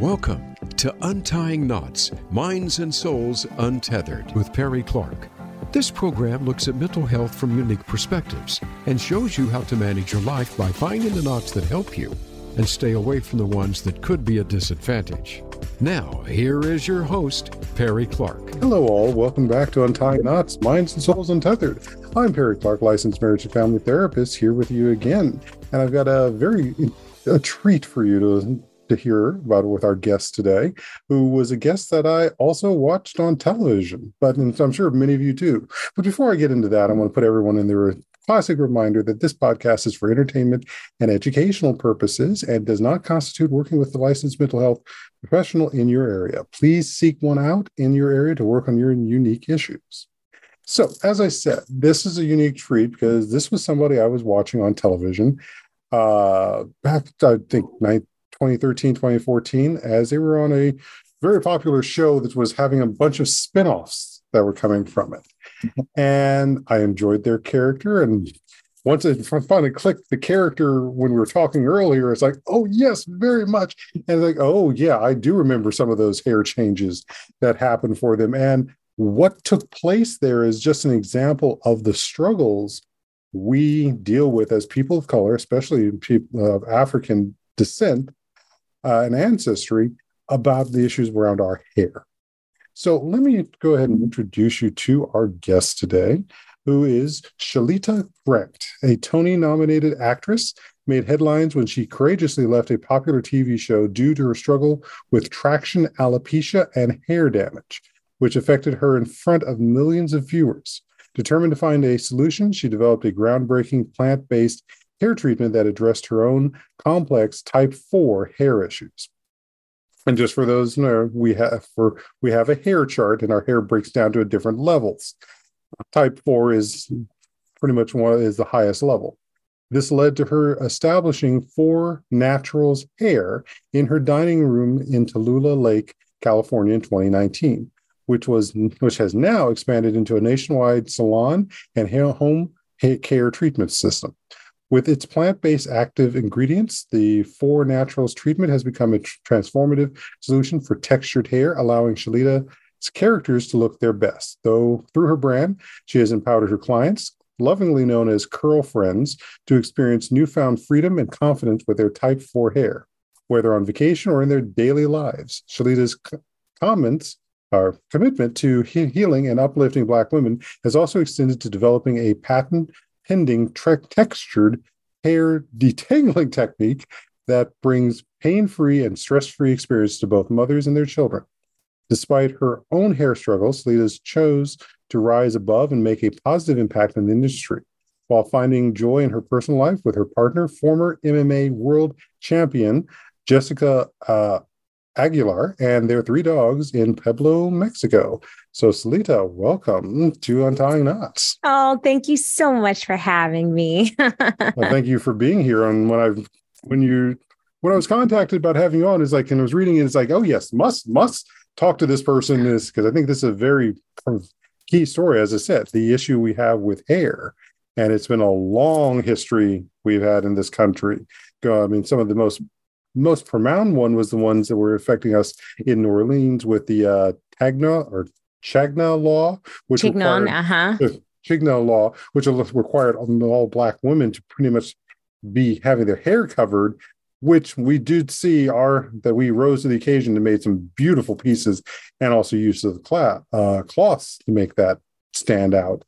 Welcome to Untying Knots Minds and Souls Untethered with Perry Clark. This program looks at mental health from unique perspectives and shows you how to manage your life by finding the knots that help you and stay away from the ones that could be a disadvantage. Now, here is your host, Perry Clark. Hello, all. Welcome back to Untying Knots Minds and Souls Untethered. I'm Perry Clark, licensed marriage and family therapist, here with you again. And I've got a very a treat for you to to hear about it with our guest today, who was a guest that I also watched on television, but I'm sure many of you too. But before I get into that, I want to put everyone in their classic reminder that this podcast is for entertainment and educational purposes and does not constitute working with the licensed mental health professional in your area. Please seek one out in your area to work on your unique issues. So, as I said, this is a unique treat because this was somebody I was watching on television uh, back, I think, 2013, 2014, as they were on a very popular show that was having a bunch of spin offs that were coming from it. Mm-hmm. And I enjoyed their character. And once it finally clicked the character when we were talking earlier, it's like, oh, yes, very much. And like, oh, yeah, I do remember some of those hair changes that happened for them. And what took place there is just an example of the struggles we deal with as people of color, especially people of uh, African descent, uh, and ancestry about the issues around our hair. So let me go ahead and introduce you to our guest today, who is Shalita Grant, a Tony nominated actress, made headlines when she courageously left a popular TV show due to her struggle with traction alopecia and hair damage, which affected her in front of millions of viewers. Determined to find a solution, she developed a groundbreaking plant based hair treatment that addressed her own complex type 4 hair issues. And just for those know, we have for we have a hair chart and our hair breaks down to different levels. Type 4 is pretty much one is the highest level. This led to her establishing 4 Naturals Hair in her dining room in Toluca Lake, California in 2019, which was which has now expanded into a nationwide salon and home care treatment system. With its plant based active ingredients, the Four Naturals treatment has become a transformative solution for textured hair, allowing Shalita's characters to look their best. Though through her brand, she has empowered her clients, lovingly known as Curl Friends, to experience newfound freedom and confidence with their type 4 hair, whether on vacation or in their daily lives. Shalita's comments our commitment to he- healing and uplifting Black women has also extended to developing a patent pending tre- textured hair detangling technique that brings pain free and stress free experience to both mothers and their children. Despite her own hair struggles, Lita's chose to rise above and make a positive impact in the industry while finding joy in her personal life with her partner, former MMA world champion Jessica uh, Aguilar and their three dogs in Puebla, Mexico. So, Shalita, welcome to Untying Knots. Oh, thank you so much for having me. well, thank you for being here. And when I when you when I was contacted about having you on, is like, and I was reading it, it's like, oh yes, must must talk to this person. This because I think this is a very key story. As I said, the issue we have with hair, and it's been a long history we've had in this country. I mean, some of the most most profound one was the ones that were affecting us in New Orleans with the uh, Tagna or Chagna law, which Chignon, required, uh-huh. Chigna law, which required all black women to pretty much be having their hair covered, which we did see are that we rose to the occasion and made some beautiful pieces and also use of the cloth, uh, cloths to make that stand out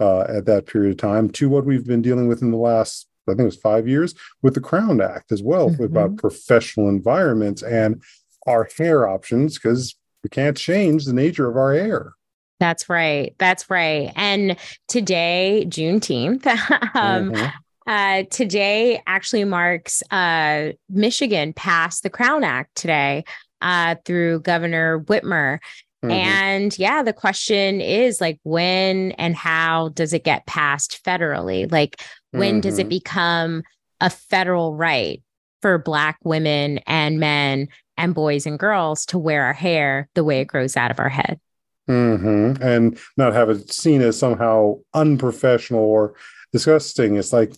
uh, at that period of time to what we've been dealing with in the last I think it was five years with the Crown Act as well mm-hmm. about professional environments and our hair options because we can't change the nature of our hair. That's right. That's right. And today, Juneteenth, um, mm-hmm. uh, today actually marks uh, Michigan passed the Crown Act today uh, through Governor Whitmer. Mm-hmm. And yeah, the question is like, when and how does it get passed federally? Like, when mm-hmm. does it mm-hmm. become a federal right for Black women and men and boys and girls to wear our hair the way it grows out of our head? Mm-hmm. And not have it seen as somehow unprofessional or disgusting. It's like,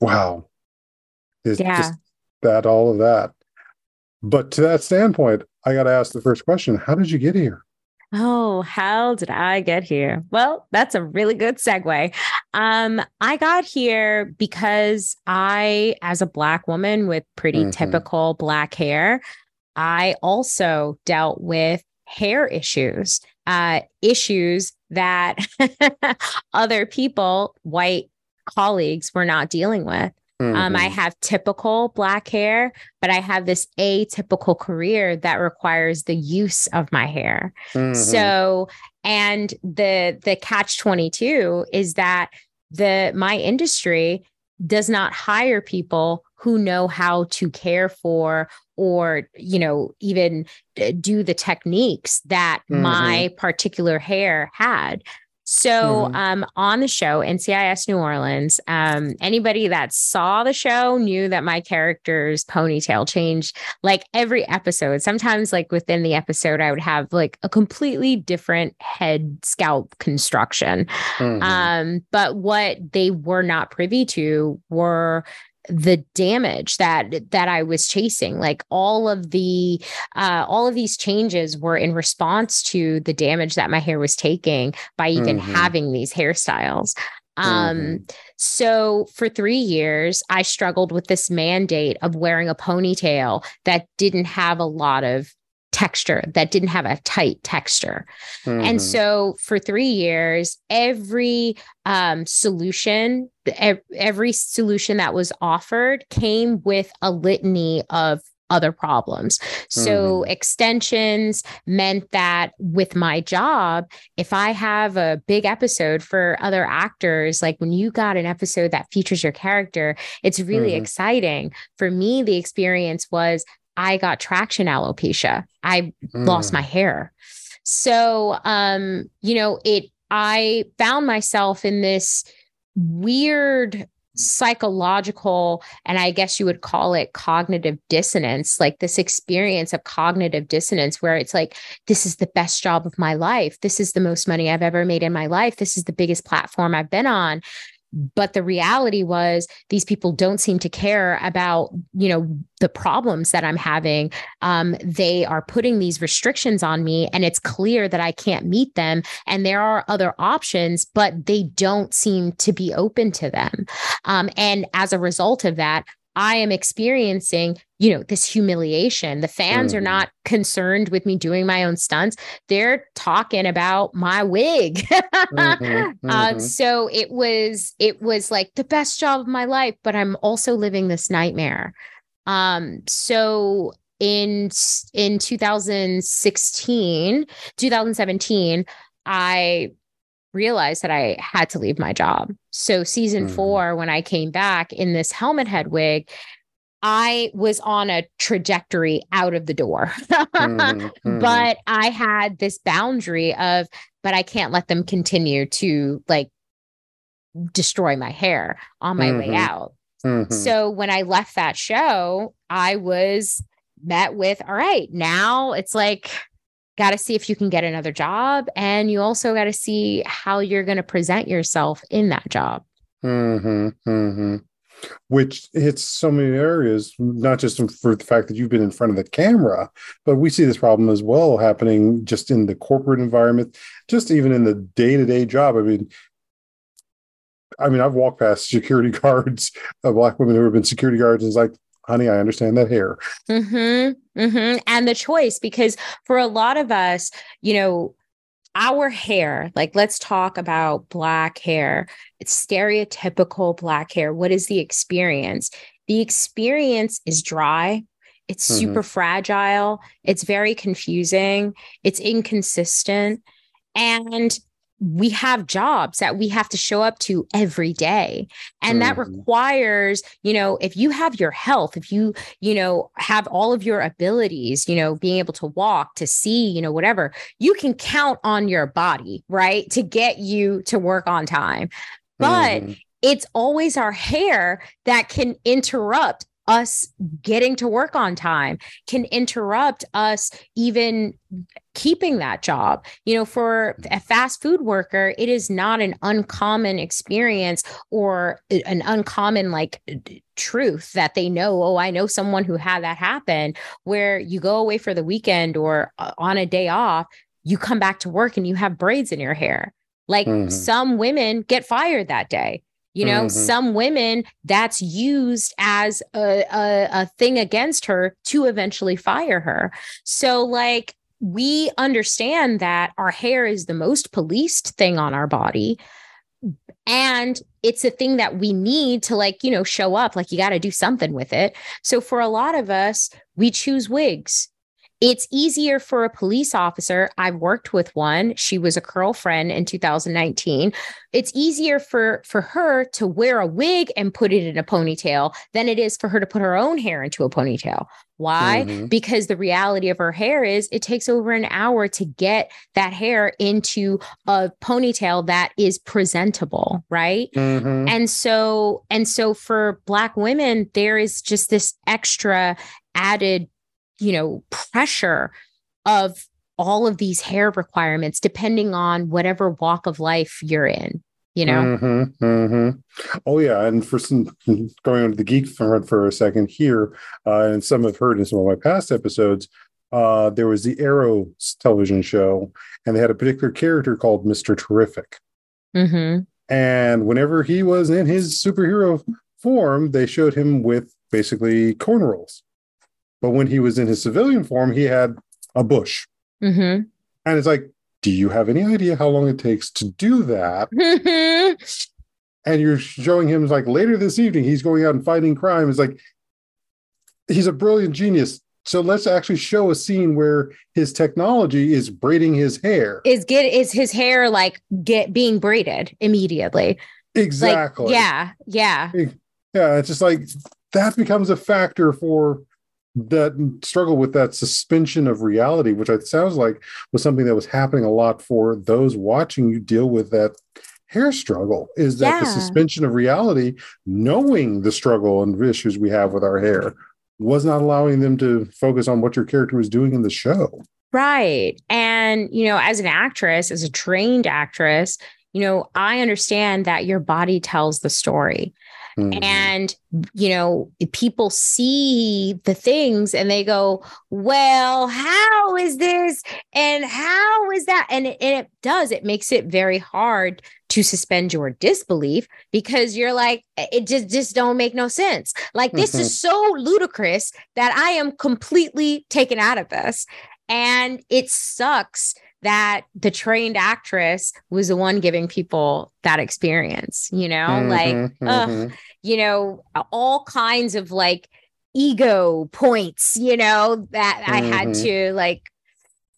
wow. It's yeah. just that, all of that. But to that standpoint, I got to ask the first question How did you get here? Oh, how did I get here? Well, that's a really good segue. Um, I got here because I, as a Black woman with pretty mm-hmm. typical Black hair, I also dealt with hair issues, uh, issues that other people, white colleagues, were not dealing with. Mm-hmm. Um, I mm-hmm. have typical black hair, but I have this atypical career that requires the use of my hair. Mm-hmm. So, and the the catch 22 is that the my industry does not hire people who know how to care for or you know even uh, do the techniques that mm-hmm. my particular hair had so mm-hmm. um, on the show, NCIS New Orleans, um, anybody that saw the show knew that my character's ponytail changed like every episode. Sometimes, like within the episode, I would have like a completely different head scalp construction. Mm-hmm. Um, but what they were not privy to were the damage that that I was chasing like all of the uh all of these changes were in response to the damage that my hair was taking by even mm-hmm. having these hairstyles um mm-hmm. so for 3 years I struggled with this mandate of wearing a ponytail that didn't have a lot of texture that didn't have a tight texture. Mm-hmm. And so for three years, every um, solution, every solution that was offered came with a litany of other problems. So mm-hmm. extensions meant that with my job, if I have a big episode for other actors, like when you got an episode that features your character, it's really mm-hmm. exciting. For me, the experience was I got traction alopecia. I mm. lost my hair. So, um, you know, it, I found myself in this weird psychological, and I guess you would call it cognitive dissonance, like this experience of cognitive dissonance where it's like, this is the best job of my life. This is the most money I've ever made in my life. This is the biggest platform I've been on but the reality was these people don't seem to care about you know the problems that i'm having. Um, they are putting these restrictions on me and it's clear that i can't meet them and there are other options but they don't seem to be open to them. Um, and as a result of that I am experiencing, you know, this humiliation. The fans mm. are not concerned with me doing my own stunts. They're talking about my wig. mm-hmm, mm-hmm. Uh, so it was, it was like the best job of my life, but I'm also living this nightmare. Um, so in in 2016, 2017, I realized that I had to leave my job. So, season mm-hmm. four, when I came back in this helmet head wig, I was on a trajectory out of the door. mm-hmm, mm-hmm. But I had this boundary of, but I can't let them continue to like destroy my hair on my way mm-hmm. out. Mm-hmm. So, when I left that show, I was met with, all right, now it's like, got to see if you can get another job. And you also got to see how you're going to present yourself in that job. Mm-hmm, mm-hmm. Which hits so many areas, not just for the fact that you've been in front of the camera, but we see this problem as well happening just in the corporate environment, just even in the day to day job. I mean, I mean, I've walked past security guards, uh, black women who have been security guards, and it's like, honey, I understand that hair. Mm-hmm, mm-hmm. And the choice, because for a lot of us, you know, our hair, like let's talk about black hair. It's stereotypical black hair. What is the experience? The experience is dry. It's mm-hmm. super fragile. It's very confusing. It's inconsistent. And we have jobs that we have to show up to every day and mm-hmm. that requires you know if you have your health if you you know have all of your abilities you know being able to walk to see you know whatever you can count on your body right to get you to work on time but mm-hmm. it's always our hair that can interrupt us getting to work on time, can interrupt us even keeping that job. You know, for a fast food worker, it is not an uncommon experience or an uncommon like truth that they know, oh, I know someone who had that happen, where you go away for the weekend or uh, on a day off, you come back to work and you have braids in your hair. Like mm-hmm. some women get fired that day. You know, mm-hmm. some women that's used as a, a, a thing against her to eventually fire her. So, like, we understand that our hair is the most policed thing on our body. And it's a thing that we need to, like, you know, show up. Like, you got to do something with it. So, for a lot of us, we choose wigs it's easier for a police officer. I've worked with one. She was a girlfriend in 2019. It's easier for for her to wear a wig and put it in a ponytail than it is for her to put her own hair into a ponytail. Why? Mm-hmm. Because the reality of her hair is it takes over an hour to get that hair into a ponytail that is presentable, right? Mm-hmm. And so and so for black women there is just this extra added you know, pressure of all of these hair requirements depending on whatever walk of life you're in you know mm-hmm, mm-hmm. oh yeah and for some going on to the geek front for a second here uh, and some have heard in some of my past episodes uh, there was the arrow television show and they had a particular character called mr terrific mm-hmm. and whenever he was in his superhero form they showed him with basically cornrows but when he was in his civilian form, he had a bush. Mm-hmm. And it's like, do you have any idea how long it takes to do that? and you're showing him like later this evening, he's going out and fighting crime. It's like, he's a brilliant genius. So let's actually show a scene where his technology is braiding his hair. Is get is his hair like get being braided immediately? Exactly. Like, yeah. Yeah. Yeah. It's just like that becomes a factor for that struggle with that suspension of reality, which it sounds like was something that was happening a lot for those watching you deal with that hair struggle is that yeah. the suspension of reality, knowing the struggle and issues we have with our hair, was not allowing them to focus on what your character was doing in the show. Right. And, you know, as an actress, as a trained actress, you know, I understand that your body tells the story. Mm-hmm. And, you know, people see the things and they go, well, how is this? And how is that? And it, and it does, it makes it very hard to suspend your disbelief because you're like, it just, just don't make no sense. Like, this mm-hmm. is so ludicrous that I am completely taken out of this. And it sucks that the trained actress was the one giving people that experience, you know, mm-hmm, like, mm-hmm. you know, all kinds of like ego points, you know, that mm-hmm. I had mm-hmm. to like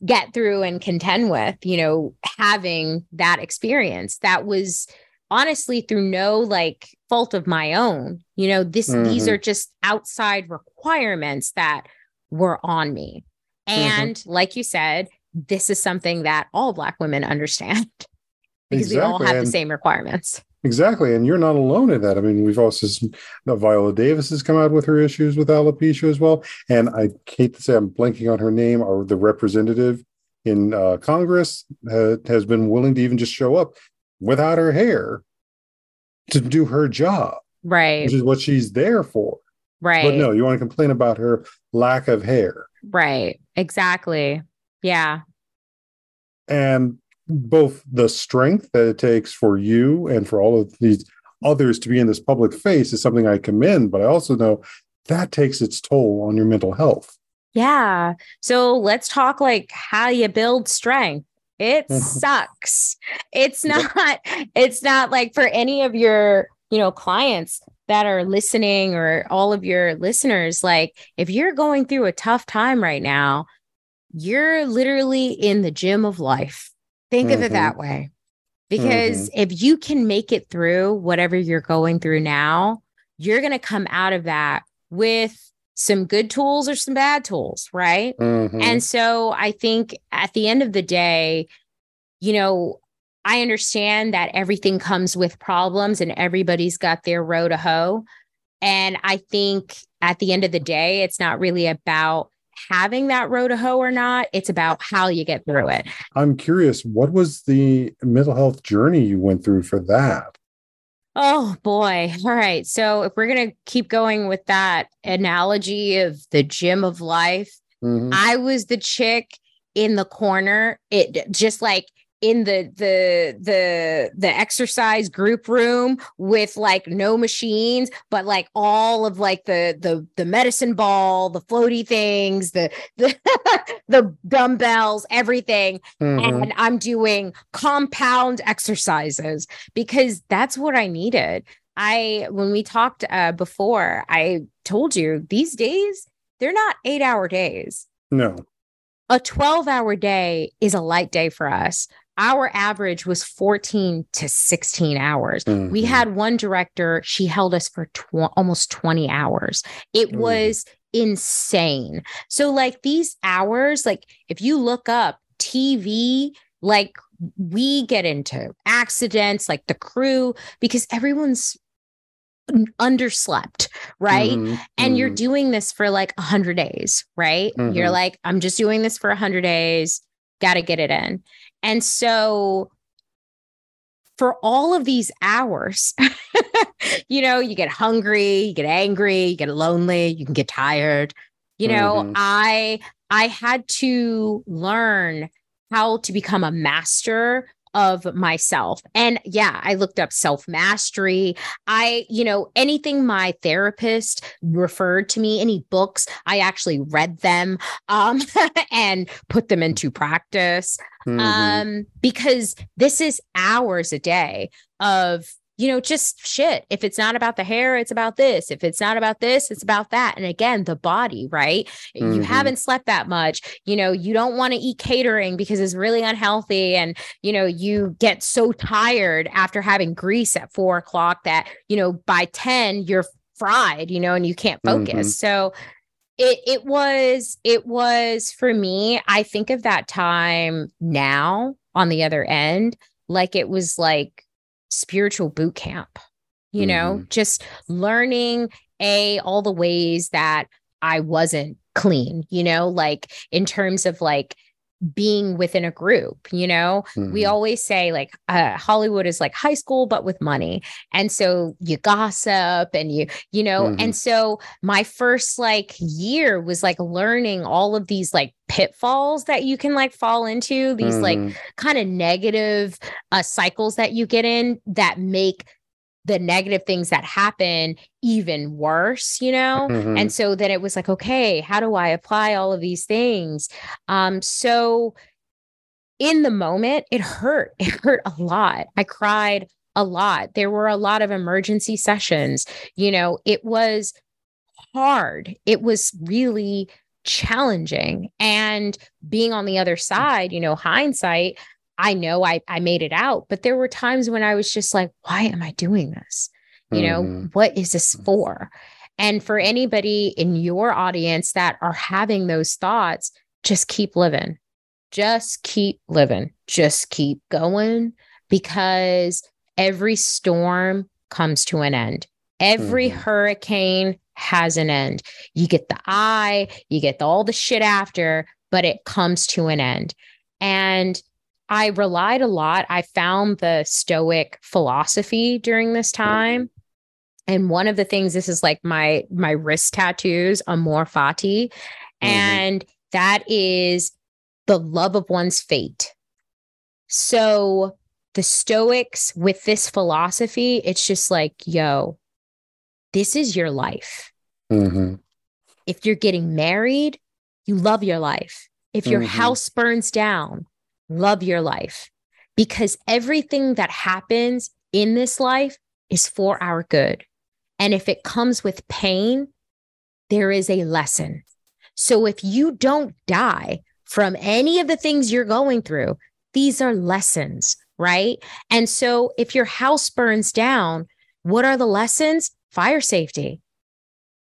get through and contend with, you know, having that experience that was honestly through no like fault of my own. You know, this these mm-hmm. are just outside requirements that were on me. Mm-hmm. And like you said, this is something that all Black women understand because exactly. we all have and the same requirements. Exactly. And you're not alone in that. I mean, we've also seen Viola Davis has come out with her issues with alopecia as well. And I hate to say I'm blanking on her name or the representative in uh, Congress uh, has been willing to even just show up without her hair to do her job. Right. Which is what she's there for. Right. But no, you want to complain about her lack of hair. Right. Exactly. Yeah. And both the strength that it takes for you and for all of these others to be in this public face is something I commend, but I also know that takes its toll on your mental health. Yeah. So let's talk like how you build strength. It sucks. It's not, it's not like for any of your, you know, clients that are listening or all of your listeners, like if you're going through a tough time right now, you're literally in the gym of life. Think mm-hmm. of it mm-hmm. that way. Because mm-hmm. if you can make it through whatever you're going through now, you're going to come out of that with some good tools or some bad tools, right? Mm-hmm. And so I think at the end of the day, you know, I understand that everything comes with problems and everybody's got their row to hoe. And I think at the end of the day, it's not really about having that row to hoe or not. It's about how you get through it. I'm curious, what was the mental health journey you went through for that? Oh boy. All right. So if we're going to keep going with that analogy of the gym of life, mm-hmm. I was the chick in the corner. It just like in the the the the exercise group room with like no machines but like all of like the the the medicine ball the floaty things the the, the dumbbells everything. Mm-hmm. and i'm doing compound exercises because that's what i needed. I when we talked uh, before i told you these days they're not 8 hour days. No. A 12 hour day is a light day for us our average was 14 to 16 hours. Mm-hmm. We had one director, she held us for tw- almost 20 hours. It mm-hmm. was insane. So, like these hours, like if you look up TV, like we get into accidents, like the crew, because everyone's underslept, right? Mm-hmm. And mm-hmm. you're doing this for like 100 days, right? You're mm-hmm. like, I'm just doing this for 100 days, got to get it in. And so for all of these hours, you know, you get hungry, you get angry, you get lonely, you can get tired. You know, mm-hmm. I I had to learn how to become a master of myself. And yeah, I looked up self mastery. I, you know, anything my therapist referred to me, any books, I actually read them um, and put them into practice. Mm-hmm. Um, because this is hours a day of you know, just shit. If it's not about the hair, it's about this. If it's not about this, it's about that. And again, the body, right? Mm-hmm. You haven't slept that much. You know, you don't want to eat catering because it's really unhealthy. And, you know, you get so tired after having grease at four o'clock that, you know, by 10, you're fried, you know, and you can't focus. Mm-hmm. So, it it was it was for me i think of that time now on the other end like it was like spiritual boot camp, you mm-hmm. know, just learning a all the ways that I wasn't clean, you know, like in terms of like being within a group you know mm-hmm. we always say like uh, hollywood is like high school but with money and so you gossip and you you know mm-hmm. and so my first like year was like learning all of these like pitfalls that you can like fall into these mm-hmm. like kind of negative uh, cycles that you get in that make the negative things that happen even worse, you know? Mm-hmm. And so then it was like, okay, how do I apply all of these things? Um, so in the moment, it hurt. It hurt a lot. I cried a lot. There were a lot of emergency sessions. You know, it was hard. It was really challenging. And being on the other side, you know, hindsight, I know I, I made it out, but there were times when I was just like, why am I doing this? You know, mm-hmm. what is this for? And for anybody in your audience that are having those thoughts, just keep living. Just keep living. Just keep going because every storm comes to an end. Every mm-hmm. hurricane has an end. You get the eye, you get the, all the shit after, but it comes to an end. And I relied a lot. I found the Stoic philosophy during this time. And one of the things, this is like my my wrist tattoos, amor fati, mm-hmm. and that is the love of one's fate. So the Stoics with this philosophy, it's just like, yo, this is your life. Mm-hmm. If you're getting married, you love your life. If your mm-hmm. house burns down, love your life because everything that happens in this life is for our good. And if it comes with pain, there is a lesson. So if you don't die from any of the things you're going through, these are lessons, right? And so if your house burns down, what are the lessons? Fire safety,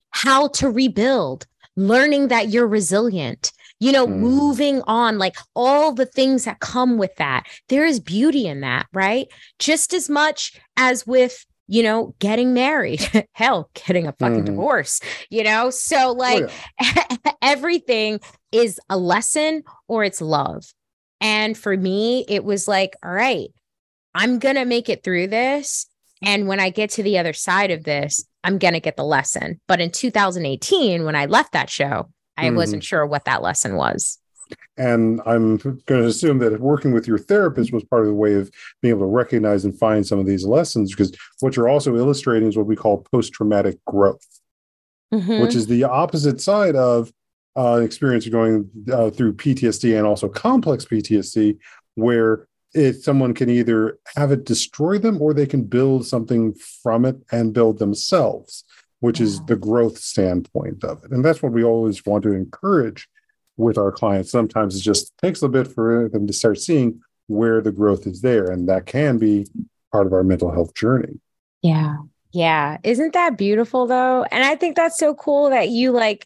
how to rebuild, learning that you're resilient, you know, mm. moving on, like all the things that come with that. There is beauty in that, right? Just as much as with you know, getting married, hell, getting a fucking mm-hmm. divorce, you know? So, like, oh, yeah. everything is a lesson or it's love. And for me, it was like, all right, I'm going to make it through this. And when I get to the other side of this, I'm going to get the lesson. But in 2018, when I left that show, I mm-hmm. wasn't sure what that lesson was. And I'm going to assume that working with your therapist was part of the way of being able to recognize and find some of these lessons, because what you're also illustrating is what we call post traumatic growth, mm-hmm. which is the opposite side of uh, experience going uh, through PTSD and also complex PTSD, where if someone can either have it destroy them or they can build something from it and build themselves, which is the growth standpoint of it. And that's what we always want to encourage with our clients. Sometimes it just takes a bit for them to start seeing where the growth is there. And that can be part of our mental health journey. Yeah. Yeah. Isn't that beautiful though? And I think that's so cool that you like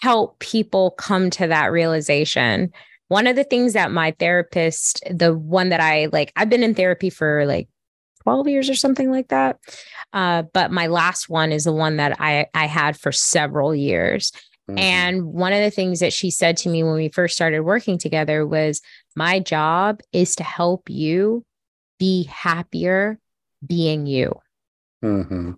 help people come to that realization. One of the things that my therapist, the one that I like, I've been in therapy for like 12 years or something like that. Uh, but my last one is the one that I, I had for several years. Mm-hmm. And one of the things that she said to me when we first started working together was, My job is to help you be happier being you. Mm-hmm.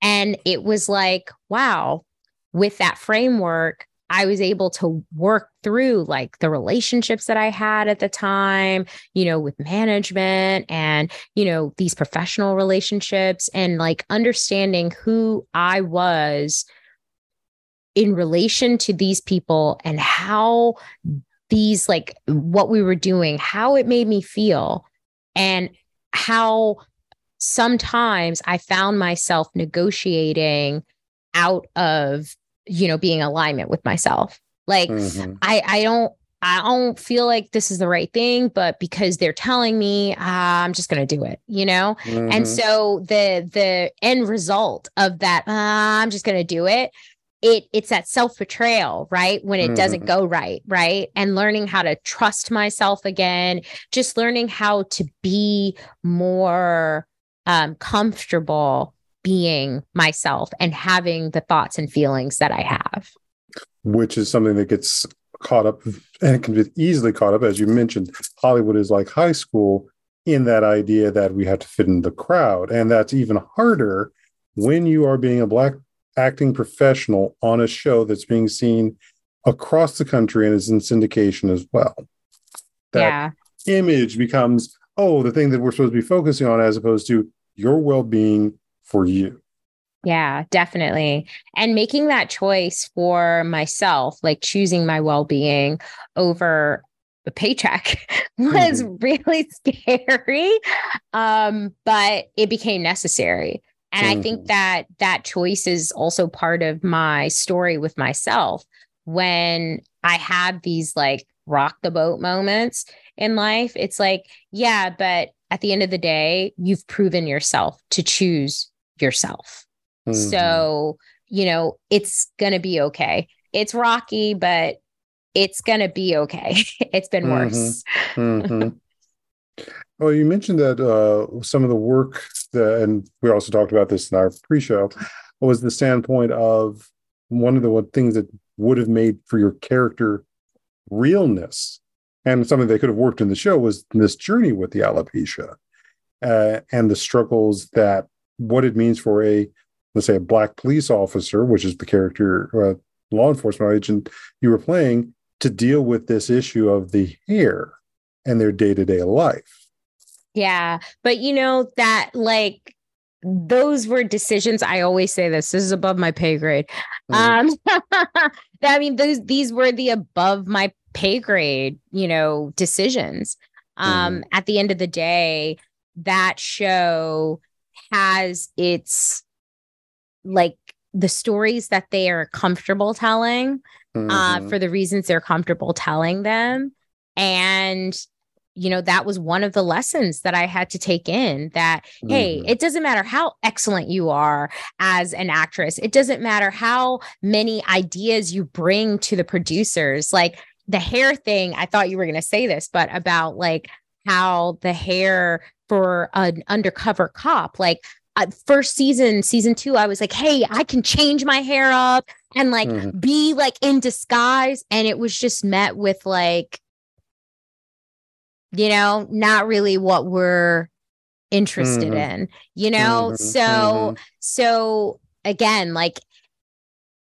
And it was like, wow, with that framework, I was able to work through like the relationships that I had at the time, you know, with management and, you know, these professional relationships and like understanding who I was in relation to these people and how these like what we were doing, how it made me feel, and how sometimes I found myself negotiating out of, you know, being alignment with myself. Like mm-hmm. I I don't I don't feel like this is the right thing, but because they're telling me, uh, I'm just going to do it, you know? Mm-hmm. And so the the end result of that, uh, I'm just going to do it it it's that self-betrayal right when it mm-hmm. doesn't go right right and learning how to trust myself again just learning how to be more um, comfortable being myself and having the thoughts and feelings that i have which is something that gets caught up and can be easily caught up as you mentioned hollywood is like high school in that idea that we have to fit in the crowd and that's even harder when you are being a black acting professional on a show that's being seen across the country and is in syndication as well. That yeah. image becomes, oh, the thing that we're supposed to be focusing on as opposed to your well being for you. Yeah, definitely. And making that choice for myself, like choosing my well being over a paycheck was mm-hmm. really scary. Um, but it became necessary. And mm-hmm. I think mm-hmm. that that choice is also part of my story with myself. When I had these like rock the boat moments in life, it's like, yeah, but at the end of the day, you've proven yourself to choose yourself. Mm-hmm. So, you know, it's going to be okay. It's rocky, but it's going to be okay. it's been mm-hmm. worse. Mm-hmm. Well, you mentioned that uh, some of the work that, and we also talked about this in our pre-show, was the standpoint of one of the things that would have made for your character realness, and something they could have worked in the show was this journey with the alopecia uh, and the struggles that what it means for a let's say a black police officer, which is the character uh, law enforcement agent you were playing, to deal with this issue of the hair and their day to day life yeah. But you know, that like those were decisions. I always say this, this is above my pay grade. Mm-hmm. Um, I mean, those these were the above my pay grade, you know, decisions. Um, mm-hmm. at the end of the day, that show has its like the stories that they are comfortable telling uh, mm-hmm. uh, for the reasons they're comfortable telling them. And you know that was one of the lessons that i had to take in that mm-hmm. hey it doesn't matter how excellent you are as an actress it doesn't matter how many ideas you bring to the producers like the hair thing i thought you were going to say this but about like how the hair for an undercover cop like uh, first season, season two, I was like, hey, I can change my hair up and like Mhm. be like in disguise. And it was just met with like, you know, not really what we're interested Mhm. in, you know? Mhm, So, mhm. so again, like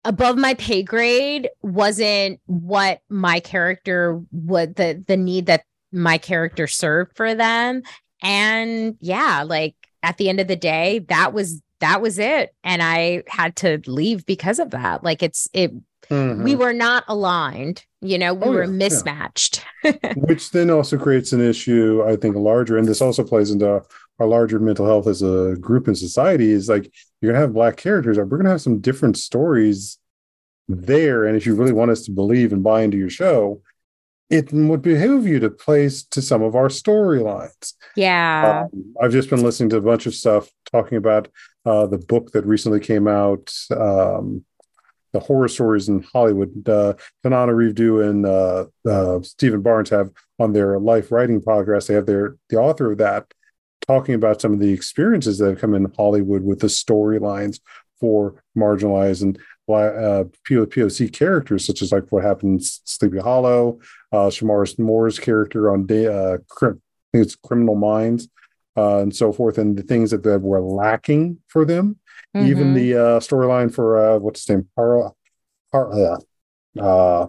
above my pay grade wasn't what my character would the the need that my character served for them. And yeah like at the end of the day that was that was it. And i had to leave because of that. Like it's it we Mhm. were not aligned you know we Oh, were yeah, yeah. mismatched. Which then also creates an issue i think larger and this also plays into our larger mental health as a group in society is like you're gonna have black characters we're gonna have some different stories there. And if you really want us to believe and buy into your show it would behoove you to place to some of our storylines yeah um, I've just been listening to a bunch of stuff talking about uh, the book that recently came out, um, the horror stories in Hollywood. Uh, Tananarive Due and uh, uh, Steven Barnes have on their life writing podcast. They have their the author of that talking about some of the experiences that have come in Hollywood with the storylines for marginalized and uh, POC characters, such as like what happened in Sleepy Hollow, uh, Shemar Moore's character on day, uh, Crim- I think it's Criminal Minds, uh, and so forth, and the things that, that were lacking for them. Even Mhm. the uh, storyline for uh, what's his name, Para, Para, uh,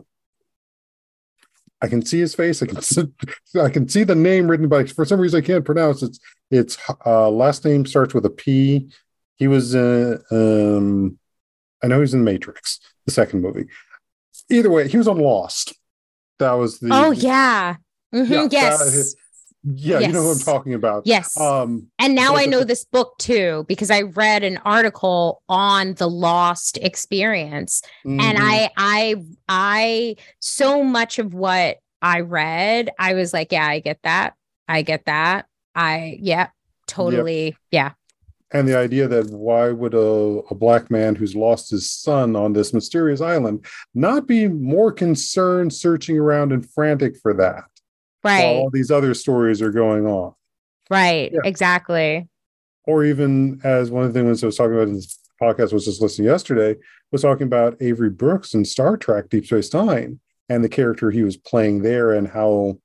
I can see his face. I can see, I can see the name written, but for some reason I can't pronounce it. It's uh, last name starts with a P. He was uh, um, I know he's in Matrix, the second movie. Either way, he was on Lost. That was the oh yeah Mm-hmm. Yeah, that- yes yeah, you know who I'm talking about. yes Um, And now I know the- this book too because I read an article on the lost experience and mhm. I I I so much of what I read I was like yeah I get that I get that I yeah totally yeah and the idea that why would a, a black man who's lost his son on this mysterious island not be more concerned searching around and frantic for that while right. all these other stories are going on? Right Yeah. exactly. Or even as one of the things I was talking about in this podcast was just listening yesterday was talking about Avery Brooks in Star Trek Deep Space Nine and the character he was playing there and how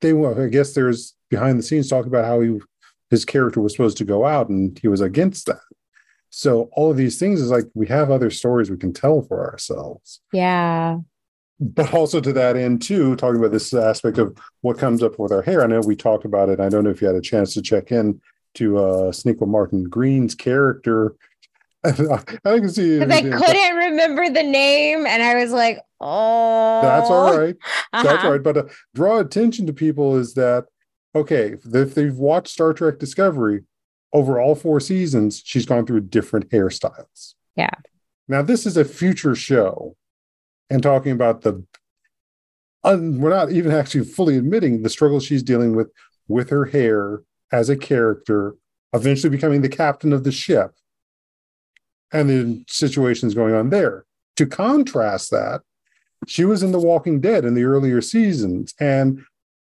they were I guess there's behind the scenes talk about how he his character was supposed to go out and he was against that. So all of these things is like we have other stories we can tell for ourselves. yeah But also to that end too, talking about this aspect of what comes up with our hair. I know we talked about it. I don't know if you had a chance to check in to uh Sonequa Martin Green's character. I can see because I couldn't remember the name and I was like oh That's all right. That's Uh-huh. all right. But uh, draw attention to people is that okay? If they've watched Star Trek Discovery over all four seasons, she's gone through different hairstyles. Yeah. Now this is a future show, and talking about the. Un, we're not even actually fully admitting the struggles she's dealing with with her hair as a character, eventually becoming the captain of the ship, and the situations going on there. To contrast that, she was in The Walking Dead in the earlier seasons. And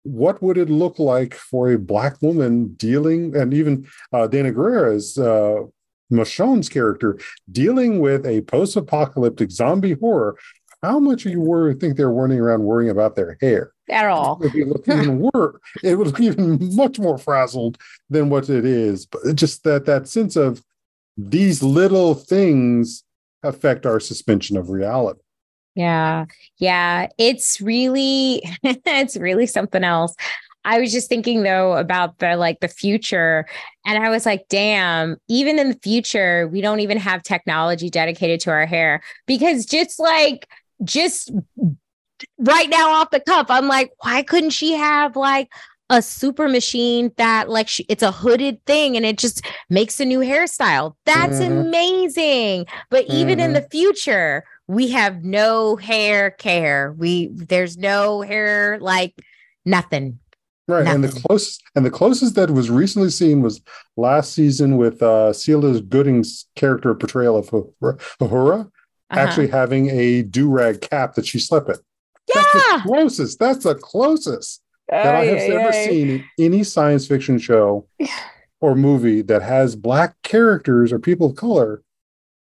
what would it look like for a black woman dealing, and even uh, Danai Gurira's uh, Michonne's character dealing with a post-apocalyptic zombie horror? How much are you worried, think they're running around worrying about their hair? at all It would be look even worse. It would look even much more frazzled than what it is. But just that that sense of these little things affect our suspension of reality. Yeah. Yeah. It's really, it's really something else. I was just thinking though about the like the future. And I was like, damn, even in the future, we don't even have technology dedicated to our hair because just like, just right now off the cuff, I'm like, why couldn't she have like a super machine that like she, it's a hooded thing and it just makes a new hairstyle? That's Mhm. amazing. But even in Mhm. the future, we have no hair care. We there's no hair like nothing. Right. And the closest and the closest that was recently seen was last season with uh Celia Gooding's character portrayal of Uhura Uhura Uh-huh. actually having a do-rag cap that she slept in. That's Yeah. the closest. That's the closest that I have Ay, ever ay, ay. seen in any science fiction show or movie that has black characters or people of color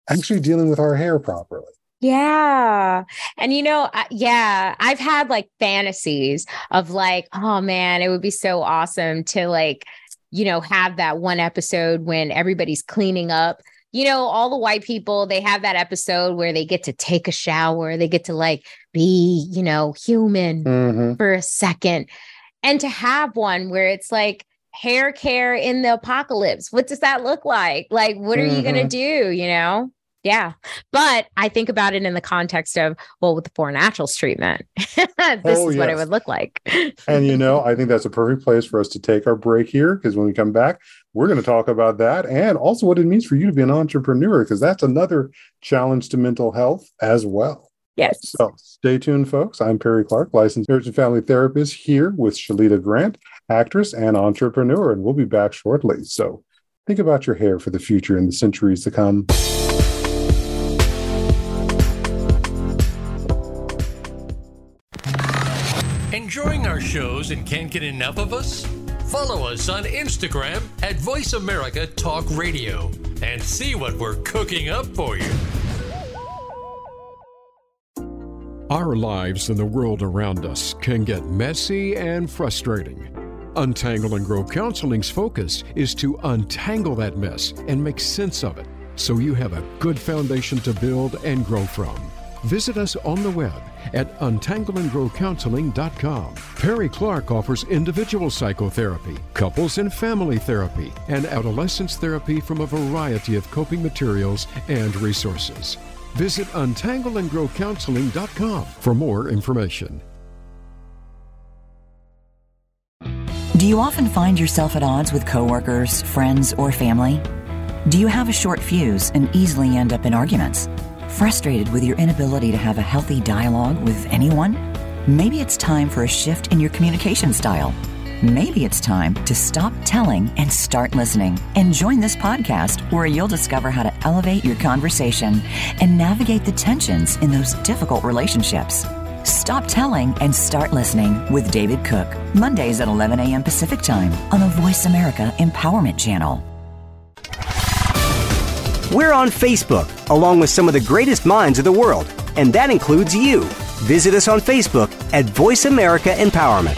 actually dealing with our hair properly. Yeah. And you know, yeah, I've had like fantasies of like, oh man, it would be so awesome to like, you know, have that one episode when everybody's cleaning up. You know, all the white people, they have that episode where they get to take a shower, they get to like be, you know, human mm-hmm. for a second. And to have one where it's like, hair care in the apocalypse. What does that look like? Like, what are mm-hmm. you going to do? You know? Yeah. But I think about it in the context of, well, with the four naturals treatment, this oh, is yes. what it would look like. and, you know, I think that's a perfect place for us to take our break here because when we come back, we're going to talk about that and also what it means for you to be an entrepreneur because that's another challenge to mental health as well. Yes. So stay tuned, folks. I'm Perry Clark, licensed marriage and family therapist here with Shalita Grant, actress and entrepreneur, and we'll be back shortly. So think about your hair for the future and the centuries to come. Shows and can't get enough of us? Follow us on Instagram at Voice America Talk Radio and see what we're cooking up for you. Our lives and the world around us can get messy and frustrating. Untangle and Grow Counseling's focus is to untangle that mess and make sense of it so you have a good foundation to build and grow from. Visit us on the web at untangleandgrowcounseling.com. Perry Clark offers individual psychotherapy, couples and family therapy, and adolescence therapy from a variety of coping materials and resources. Visit untangleandgrowcounseling.com for more information. Do you often find yourself at odds with coworkers, friends, or family? Do you have a short fuse and easily end up in arguments? Frustrated with your inability to have a healthy dialogue with anyone? Maybe it's time for a shift in your communication style. Maybe it's time to stop telling and start listening. And join this podcast where you'll discover how to elevate your conversation and navigate the tensions in those difficult relationships. Stop telling and start listening with David Cook, Mondays at 11 a.m. Pacific Time on the Voice America Empowerment Channel. We're on Facebook, along with some of the greatest minds of the world, and that includes you. Visit us on Facebook at Voice America Empowerment.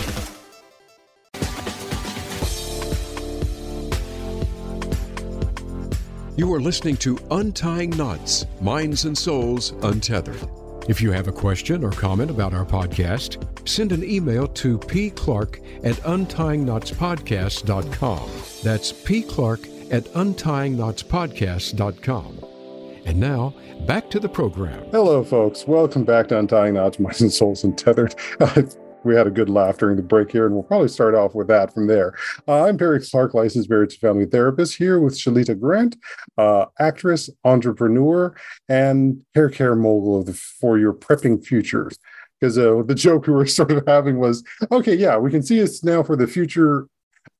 You are listening to Untying Knots Minds and Souls Untethered. If you have a question or comment about our podcast, send an email to pclark at untyingknotspodcast.com. That's pclark at untyingknotspodcast.com. And now, back to the program. Hello, folks. Welcome back to Untying Knots, Minds and Souls Untethered. we had a good laugh during the break here, and we'll probably start off with that from there. Uh, I'm Perry Clark, licensed marriage and family therapist, here with Shalita Grant, uh, actress, entrepreneur, and hair care mogul of the for your prepping futures. Because uh, the joke we were sort of having was, okay, yeah, we can see us now for the future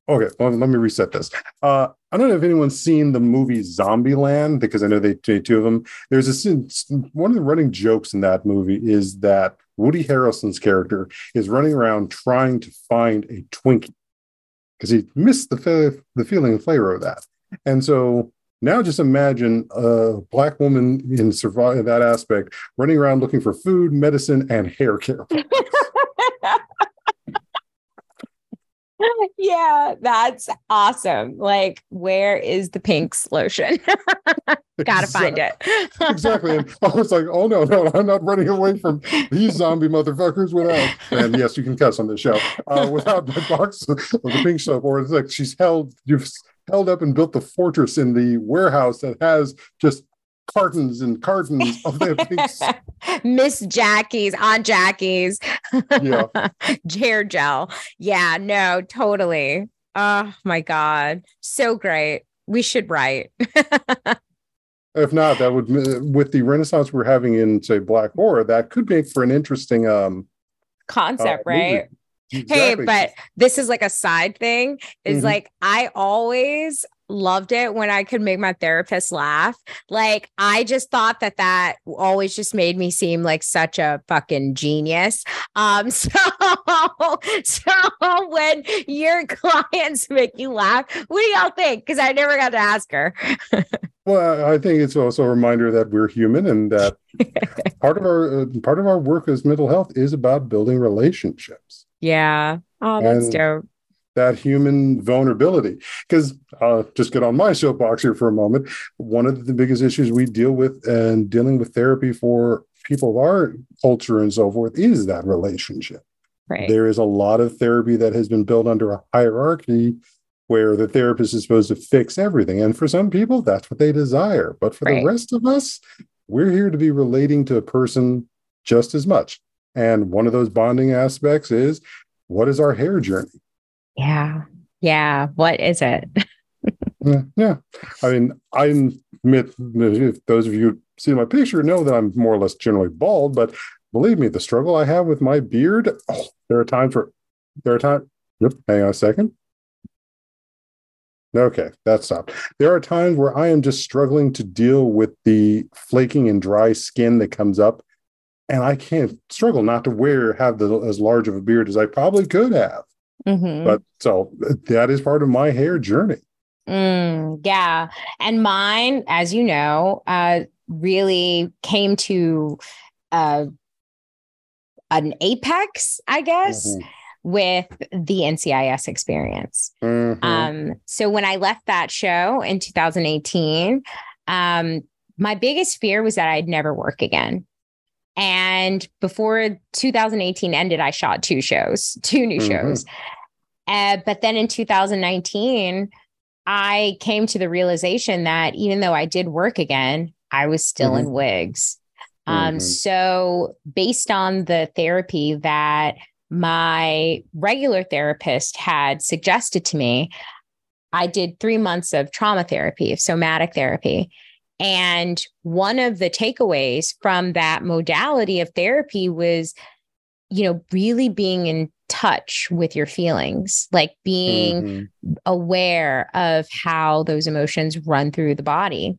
Okay, well, let me reset this. Uh, I don't know if anyone's seen the movie Zombieland because I know they made two of them. There's a one of the running jokes in that movie is that Woody Harrelson's character is running around trying to find a Twinkie because he missed the the feeling and flavor of that. And so now just imagine a black woman in survive that aspect running around looking for food, medicine, and hair care. yeah, that's awesome. Like, where is the Pinks lotion? Gotta find it. exactly. And I was like, oh no, no, I'm not running away from these zombie motherfuckers without. And yes, you can cuss on the show uh, without the box of the pink soap. Or it's like she's held, you've held up and built the fortress in the warehouse that has just cartons and cartons of their things. Miss Jackie's, Aunt Jackie's, yeah, hair gel. Yeah, no, totally. Oh my God. So great. We should write. if not, that would, with the renaissance we're having in, say, Black Horror, that could make for an interesting um concept, uh, right? Movie. Exactly. Hey, but this is like a side thing. Is mm-hmm. like I always loved it when I could make my therapist laugh. Like I just thought that that always just made me seem like such a fucking genius. Um so so when your clients make you laugh, what do y'all think? Cuz I never got to ask her. well, I think it's also a reminder that we're human and that part of our uh, part of our work as mental health is about building relationships. Yeah. Oh, that's and dope that human vulnerability. Because uh, just get on my soapbox here for a moment. One of the biggest issues we deal with and dealing with therapy for people of our culture and so forth is that relationship. Right. There is a lot of therapy that has been built under a hierarchy where the therapist is supposed to fix everything. And for some people, that's what they desire. But for right. the rest of us, we're here to be relating to a person just as much. And one of those bonding aspects is what is our hair journey? Yeah. Yeah. What is it? yeah. I mean, I admit, if those of you see my picture know that I'm more or less generally bald, but believe me, the struggle I have with my beard, oh, there are times where there are times, yep, hang on a second. Okay, that stopped. There are times where I am just struggling to deal with the flaking and dry skin that comes up, and I can't struggle not to wear have the, as large of a beard as I probably could have. Mm-hmm. But so that is part of my hair journey. Mm, yeah. And mine, as you know, uh, really came to uh, an apex, I guess. Mm-hmm. With the NCIS experience. Mm-hmm. Um, so when I left that show in 2018, um, my biggest fear was that I'd never work again. And before 2018 ended, I shot two shows, two new mm-hmm. shows. Uh, but then in 2019, I came to the realization that even though I did work again, I was still mm-hmm. in wigs. Um, mm-hmm. So, based on the therapy that my regular therapist had suggested to me, I did three months of trauma therapy, of somatic therapy. And one of the takeaways from that modality of therapy was, you know, really being in touch with your feelings, like being mm-hmm. aware of how those emotions run through the body.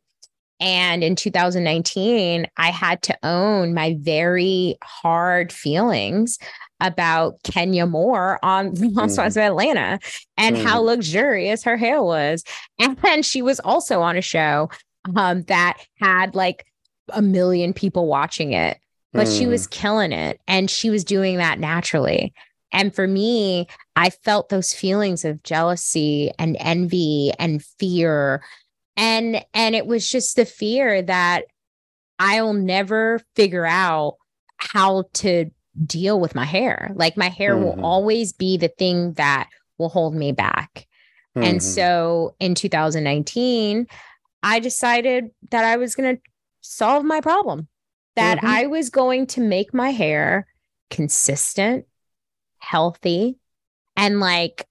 And in 2019, I had to own my very hard feelings about Kenya Moore on Housewives mm. of Atlanta and mm. how luxurious her hair was. And she was also on a show um, that had like a million people watching it, but mm. she was killing it and she was doing that naturally. And for me, I felt those feelings of jealousy and envy and fear. And and it was just the fear that I'll never figure out how to deal with my hair. Like my hair mm-hmm. will always be the thing that will hold me back. Mm-hmm. And so in 2019, I decided that I was going to solve my problem, that mm-hmm. I was going to make my hair consistent, healthy, and like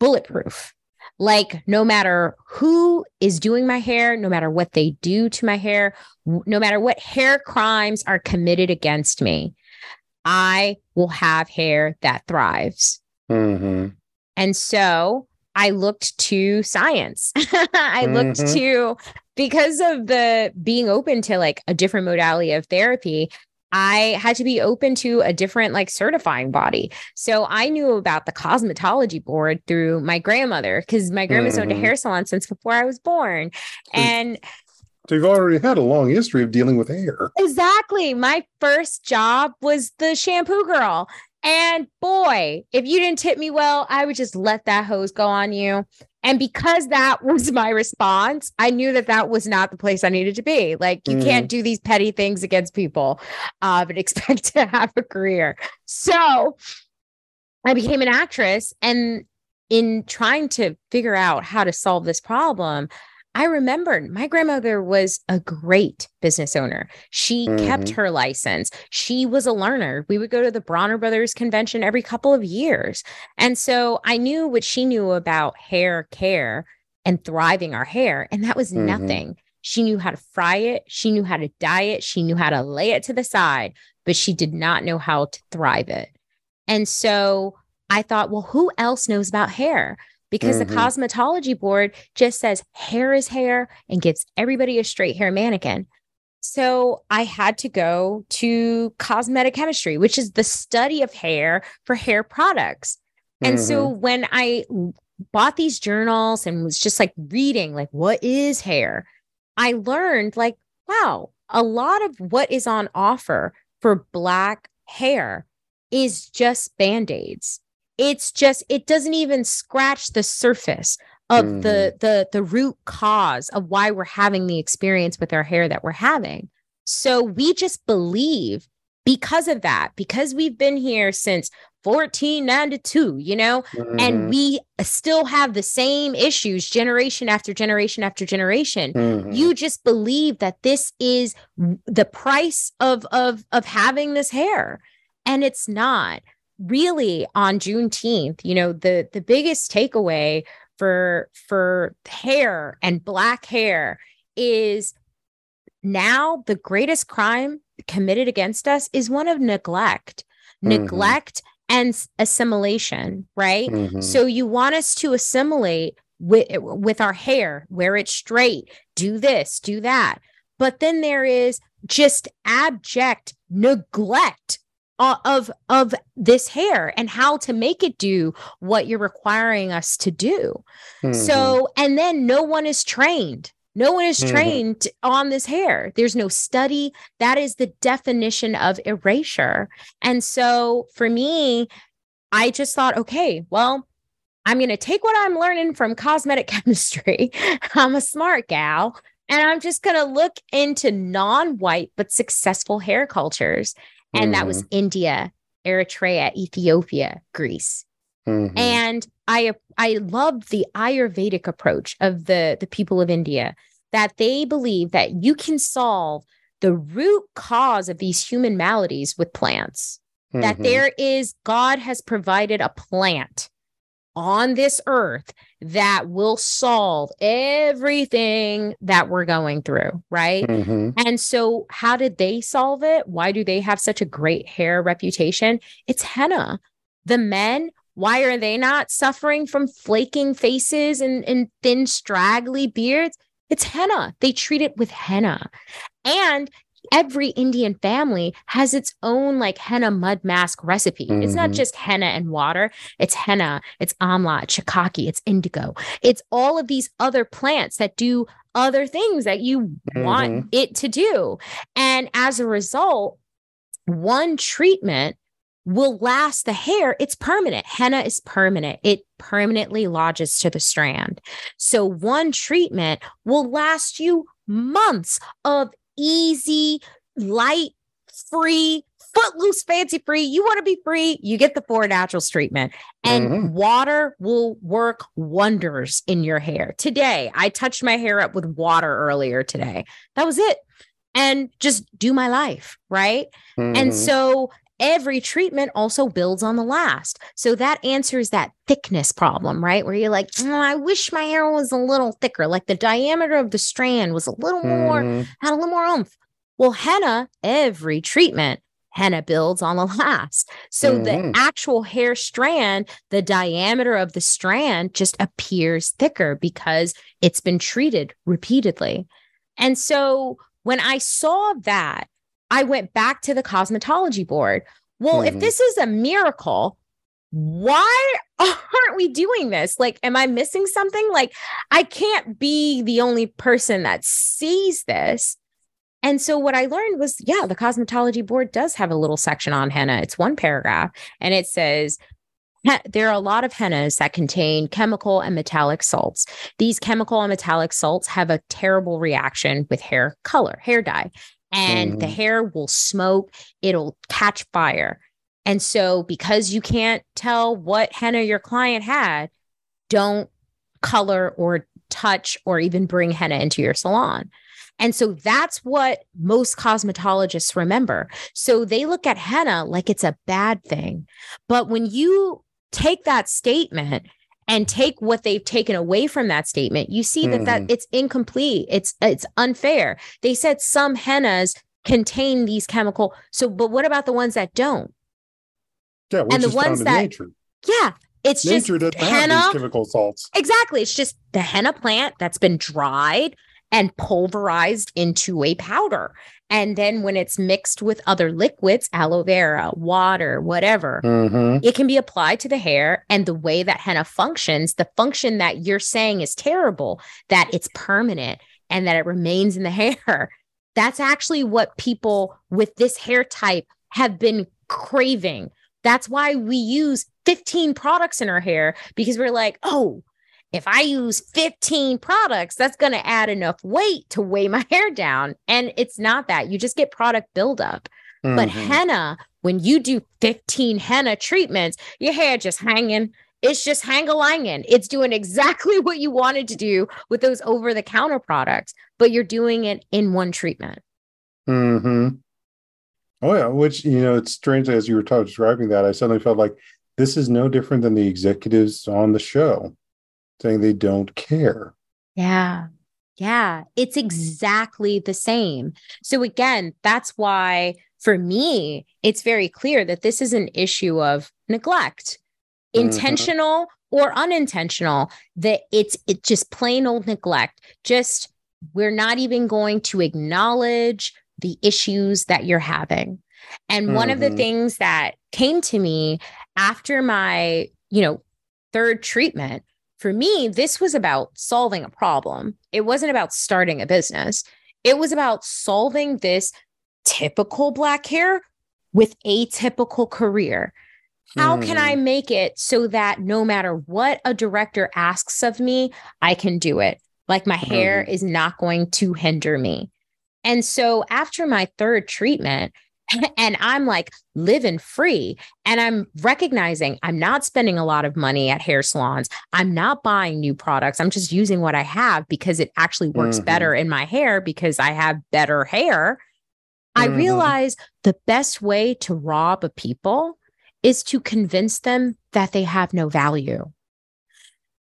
bulletproof. Like, no matter who is doing my hair, no matter what they do to my hair, no matter what hair crimes are committed against me, I will have hair that thrives. Mm-hmm. And so I looked to science. I mm-hmm. looked to, because of the being open to like a different modality of therapy, I had to be open to a different like certifying body. So I knew about the cosmetology board through my grandmother because my grandma's mm-hmm. owned a hair salon since before I was born. And so you've already had a long history of dealing with hair. Exactly. My first job was the shampoo girl. And boy, if you didn't tip me well, I would just let that hose go on you. And because that was my response, I knew that that was not the place I needed to be. Like, you mm. can't do these petty things against people uh, but expect to have a career. So I became an actress. And in trying to figure out how to solve this problem, I remembered my grandmother was a great business owner. She mm-hmm. kept her license. She was a learner. We would go to the Bronner Brothers convention every couple of years. And so I knew what she knew about hair care and thriving our hair. And that was mm-hmm. nothing. She knew how to fry it. She knew how to dye it. She knew how to lay it to the side, but she did not know how to thrive it. And so I thought, well, who else knows about hair? Because Mhm. the cosmetology board just says hair is hair and gives everybody a straight hair mannequin. So I had to go to cosmetic chemistry, which is the study of hair for hair products. And so when I bought these journals and was just like reading, like, what is hair? I learned, like, wow, a lot of what is on offer for Black hair is just band aids. It's just, it doesn't even scratch the surface of the the the root cause of why we're having the experience with our hair that we're having. So we just believe because of that, because we've been here since 1492, you know, Mhm. and we still have the same issues generation after generation after generation Mhm. you just believe that this is the price of of of having this hair and it's not really on juneteenth you know the the biggest takeaway for for hair and black hair is now the greatest crime committed against us is one of neglect Mhm. neglect and assimilation right Mhm. so you want us to assimilate with with our hair, wear it straight, do this, do that. But then there is just abject neglect of of this hair and how to make it do what you're requiring us to do. Mhm. So, and then no one is trained. No one is Mhm. trained on this hair. There's no study. That is the definition of erasure. And so for me, I just thought, okay, well, I'm going to take what I'm learning from cosmetic chemistry. I'm a smart gal. And I'm just going to look into non white but successful hair cultures. And that was India, Eritrea, Ethiopia, Greece Mhm. and i i love the ayurvedic approach of the the people of india that they believe that you can solve the root cause of these human maladies with plants that Mhm. there is god has provided a plant on this earth that will solve everything that we're going through right Mhm. and so, how did they solve it? Why do they have such a great hair reputation? It's henna. The men, why are they not suffering from flaking faces and, and thin, straggly beards? It's henna. They treat it with henna. And every Indian family has its own like henna mud mask recipe. It's not Mhm. just henna and water, it's henna, it's amla, it's shikaki, it's indigo. It's all of these other plants that do other things that you want it to do. And as a result, one treatment will last the hair. It's permanent. Henna is permanent. It permanently lodges to the strand. So one treatment will last you months of easy, light, free, footloose, fancy free. You want to be free, you get the Four Naturals treatment. And Mhm. water will work wonders in your hair. Today, I touched my hair up with water earlier today. That was it. And just do my life, right? And Mhm. so every treatment also builds on the last. So that answers that thickness problem, right? Where you're like, "Mm, I wish my hair was a little thicker, like the diameter of the strand was a little more, Mhm. had a little more oomph. Well, henna, every treatment, henna builds on the last. So the Mhm. actual hair strand, the diameter of the strand just appears thicker because it's been treated repeatedly. And so when I saw that, I went back to the cosmetology board. Well, if Mhm. this is a miracle, why aren't we doing this? Like, am I missing something? Like, I can't be the only person that sees this. And so, what I learned was yeah, the cosmetology board does have a little section on henna. It's one paragraph, and it says, there are a lot of hennas that contain chemical and metallic salts. These chemical and metallic salts have a terrible reaction with hair color, hair dye, and the Mhm. hair will smoke, it'll catch fire. And so, because you can't tell what henna your client had, don't color or touch or even bring henna into your salon. And so that's what most cosmetologists remember. So they look at henna like it's a bad thing. But when you take that statement and take what they've taken away from that statement, you see that that Mhm. it's incomplete. It's it's unfair. They said some hennas contain these chemical. So but what about the ones that don't? Yeah, which the is ones that- nature. Yeah. It's Nature just henna. these chemical salts. Exactly. It's just the henna plant that's been dried and pulverized into a powder. And then when it's mixed with other liquids, aloe vera, water, whatever, Mm-hmm. it can be applied to the hair. And the way that henna functions, the function that you're saying is terrible, that it's permanent and that it remains in the hair, that's actually what people with this hair type have been craving. That's why we use 15 products in our hair because we're like, oh, if I use 15 products, that's going to add enough weight to weigh my hair down. And it's not that. You just get product buildup. But Mhm. henna, when you do 15 henna treatments, your hair just hanging. It's just hang-a-langing. It's doing exactly what you wanted to do with those over-the-counter products, but you're doing it in one treatment. hmm Oh yeah, which you know, it's strange as you were describing that. I suddenly felt like this is no different than the executives on the show saying they don't care. Yeah. Yeah. It's exactly the same. So, again, that's why for me, it's very clear that this is an issue of neglect, Mhm. intentional or unintentional, that it's it's just plain old neglect. Just we're not even going to acknowledge the issues that you're having. And one of the Mhm. things that came to me after my, you know, third treatment for me, this was about solving a problem. It wasn't about starting a business. It was about solving this typical Black hair with a typical career. How can I hmm. make it so that no matter what a director asks of me, I can do it? Like my hair hmm. is not going to hinder me. And so after my third treatment, and I'm like living free, and I'm recognizing I'm not spending a lot of money at hair salons. I'm not buying new products. I'm just using what I have because it actually works Mhm. better in my hair because I have better hair. I Mhm. realize the best way to rob a people is to convince them that they have no value.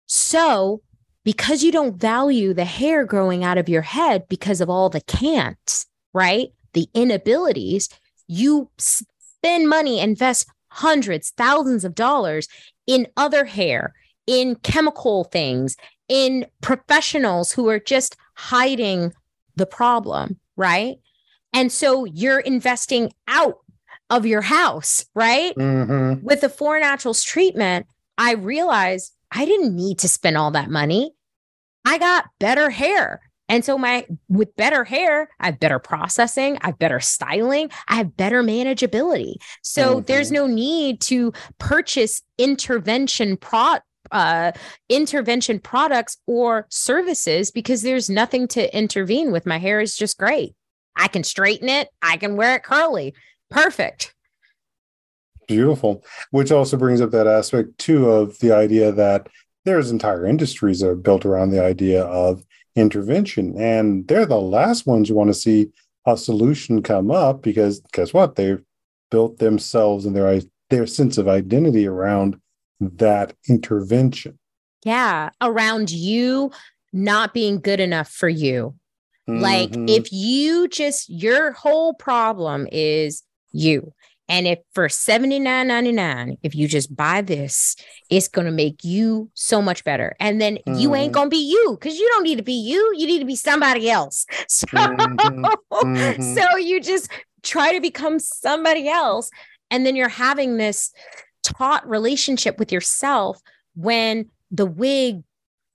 So, because you don't value the hair growing out of your head because of all the can'ts, right? The inabilities, you spend money, invest hundreds, thousands of dollars in other hair, in chemical things, in professionals who are just hiding the problem, right? And so you're investing out of your house, right? Mhm. With the Four Naturals treatment, I realized I didn't need to spend all that money. I got better hair. And so my with better hair, I have better processing, I have better styling, I have better manageability. So there's Mhm. no need to purchase intervention pro uh intervention products or services because there's nothing to intervene with. My hair is just great. I can straighten it, I can wear it curly. Perfect. Beautiful. Which also brings up that aspect too of the idea that there's entire industries that are built around the idea of intervention. And they're the last ones you want to see a solution come up because guess what? They've built themselves and their their sense of identity around that intervention. Yeah, around you not being good enough for you. Like Mhm. if you just your whole problem is you. And if for $79.99, if you just buy this, it's gonna make you so much better. And then you ain't Mhm. gonna be you because you don't need to be you. You need to be somebody else. So, Mhm. Mhm. so you just try to become somebody else. And then you're having this taut relationship with yourself when the wig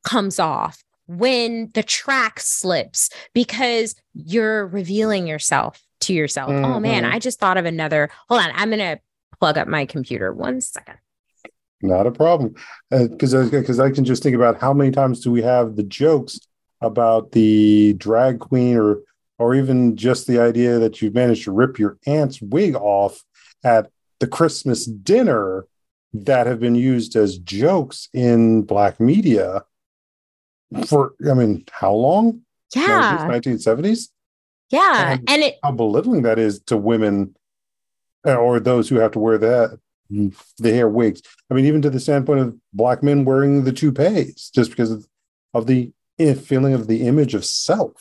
comes off, when the track slips, because you're revealing yourself to yourself. Oh man, Mhm. I just thought of another. Hold on, I'm going to plug up my computer one second. Not a problem, because because I can just think about how many times do we have the jokes about the drag queen or or even just the idea that you've managed to rip your aunt's wig off at the Christmas dinner that have been used as jokes in black media for I mean how long? Yeah. nineteen seventies. Yeah. And- And it, How belittling that is to women uh, or those who have to wear that the hair wigs. I mean, even to the standpoint of black men wearing the toupees, just because of, of the feeling of the image of self.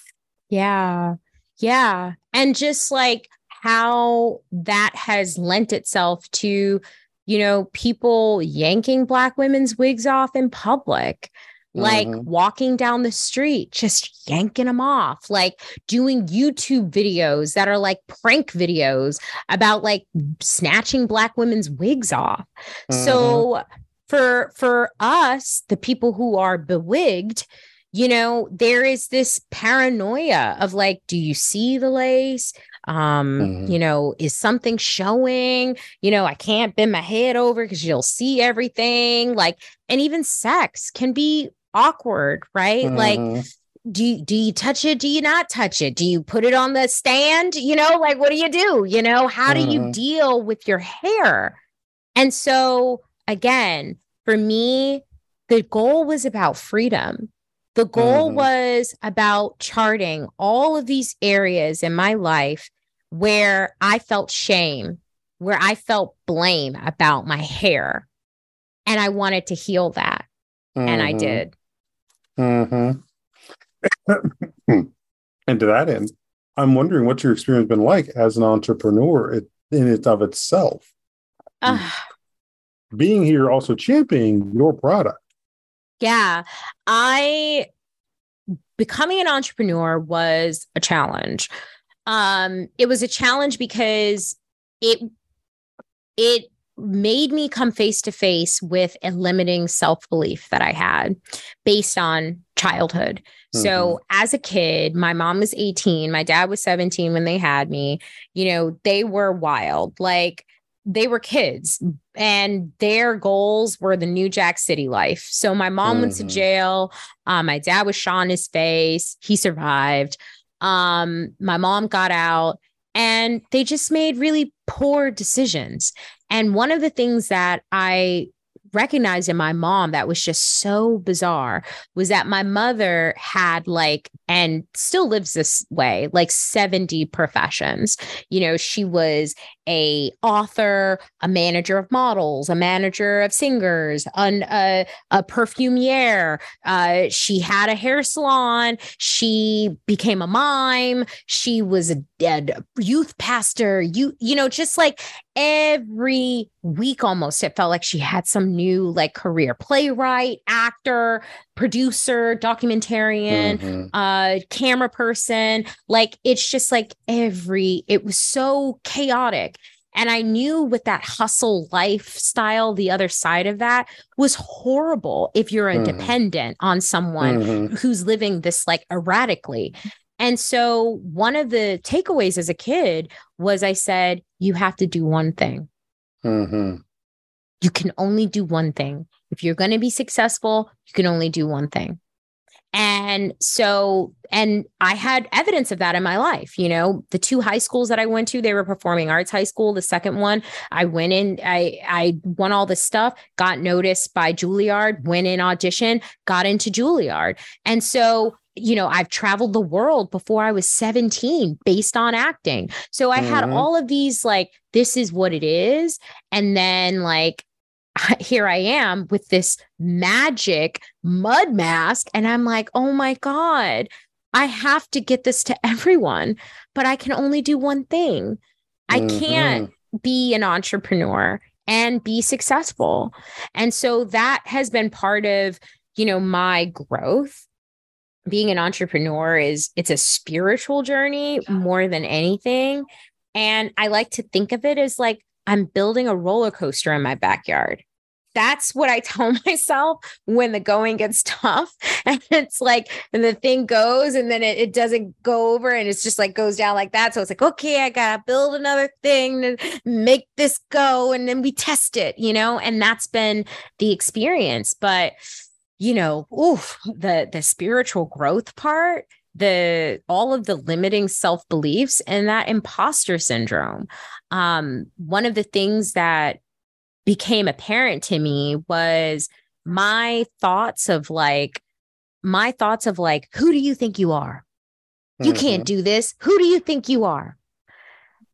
Yeah. Yeah. And just like how that has lent itself to, you know, people yanking black women's wigs off in public, like Mhm. walking down the street, just yanking them off, like doing YouTube videos that are like prank videos about like snatching black women's wigs off. Mm-hmm. So for for us, the people who are bewigged, you know, there is this paranoia of like, do you see the lace? Um, Mhm. you know, is something showing? You know, I can't bend my head over because you'll see everything. Like, and even sex can be awkward, right? Like, Mhm. do you, do you touch it? Do you not touch it? Do you put it on the stand? You know, like what do you do? You know, how do you Mhm. deal with your hair? And so again, for me, the goal was about freedom. The goal Mhm. was about charting all of these areas in my life where I felt shame, where I felt blame about my hair. And I wanted to heal that. And I did. Mhm. and to that end, I'm wondering what your experience been like as an entrepreneur in and of itself. Ah. Being here, also championing your product. Yeah. I becoming an entrepreneur was a challenge. Um it was a challenge because it it made me come face to face with a limiting self-belief that I had based on childhood. So as a kid, my mom was 18, my dad was 17 when they had me. You know, they were wild. Like they were kids and their goals were the New Jack City life. So my mom went to Mhm. jail. Um, my dad was shot in his face. He survived. Um, my mom got out and they just made really poor decisions. And one of the things that I recognized in my mom that was just so bizarre was that my mother had like and still lives this way like 70 professions. You know she was a author a manager of models a manager of singers an, a, a perfumier. Uh, she had a hair salon. She became a mime. She was a, youth pastor you you know just like every week almost it felt like she had some new like career playwright actor producer documentarian Mhm. uh camera person like it's just like every it was so chaotic and i knew with that hustle lifestyle the other side of that was horrible if you're a Mhm. dependent on someone Mhm. who's living this like erratically and so one of the takeaways as a kid was i said you have to do one thing Mhm. you can only do one thing. If you're going to be successful, you can only do one thing. And so, and I had evidence of that in my life. You know, the two high schools that I went to, they were performing arts high school. The second one, I went in, I I won all this stuff, got noticed by Juilliard, went in audition, got into Juilliard. And so, you know, I've traveled the world before I was 17 based on acting. So I had Mhm. all of these like, this is what it is. And then like here I am with this magic mud mask. And I'm like, oh my God, I have to get this to everyone, but I can only do one thing. I can't be an entrepreneur and be successful. And so that has been part of, you know, my growth. Being an entrepreneur is it's a spiritual journey more than anything. And I like to think of it as like I'm building a roller coaster in my backyard. That's what I tell myself when the going gets tough. And it's like, and the thing goes and then it, it doesn't go over and it's just like goes down like that. So it's like, okay, I got to build another thing to make this go. And then we test it, you know? And that's been the experience. But, you know, oof, the, the spiritual growth part, the all of the limiting self beliefs and that imposter syndrome. Um, one of the things that became apparent to me was my thoughts of like, my thoughts of like, who do you think you are? You can't do this. Who do you think you are?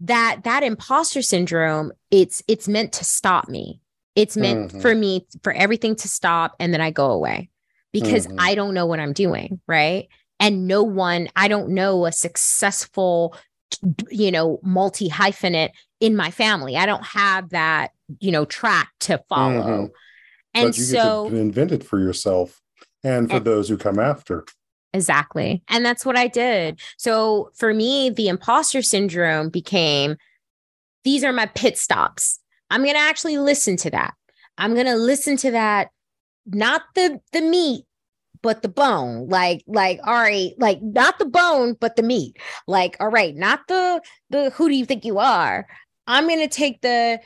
That that imposter syndrome, it's it's meant to stop me. It's meant Mhm. for me for everything to stop and then I go away because Mhm. I don't know what I'm doing, right? And no one, I don't know a successful, you know, multi hyphenate in my family. I don't have that you know, track to follow. Mm-hmm. And but you so invent it for yourself and for and, those who come after. Exactly. And that's what I did. So for me, the imposter syndrome became these are my pit stops. I'm going to actually listen to that. I'm going to listen to that not the the meat but the bone. Like like all right like not the bone but the meat. Like all right not the the who do you think you are. I'm going to take the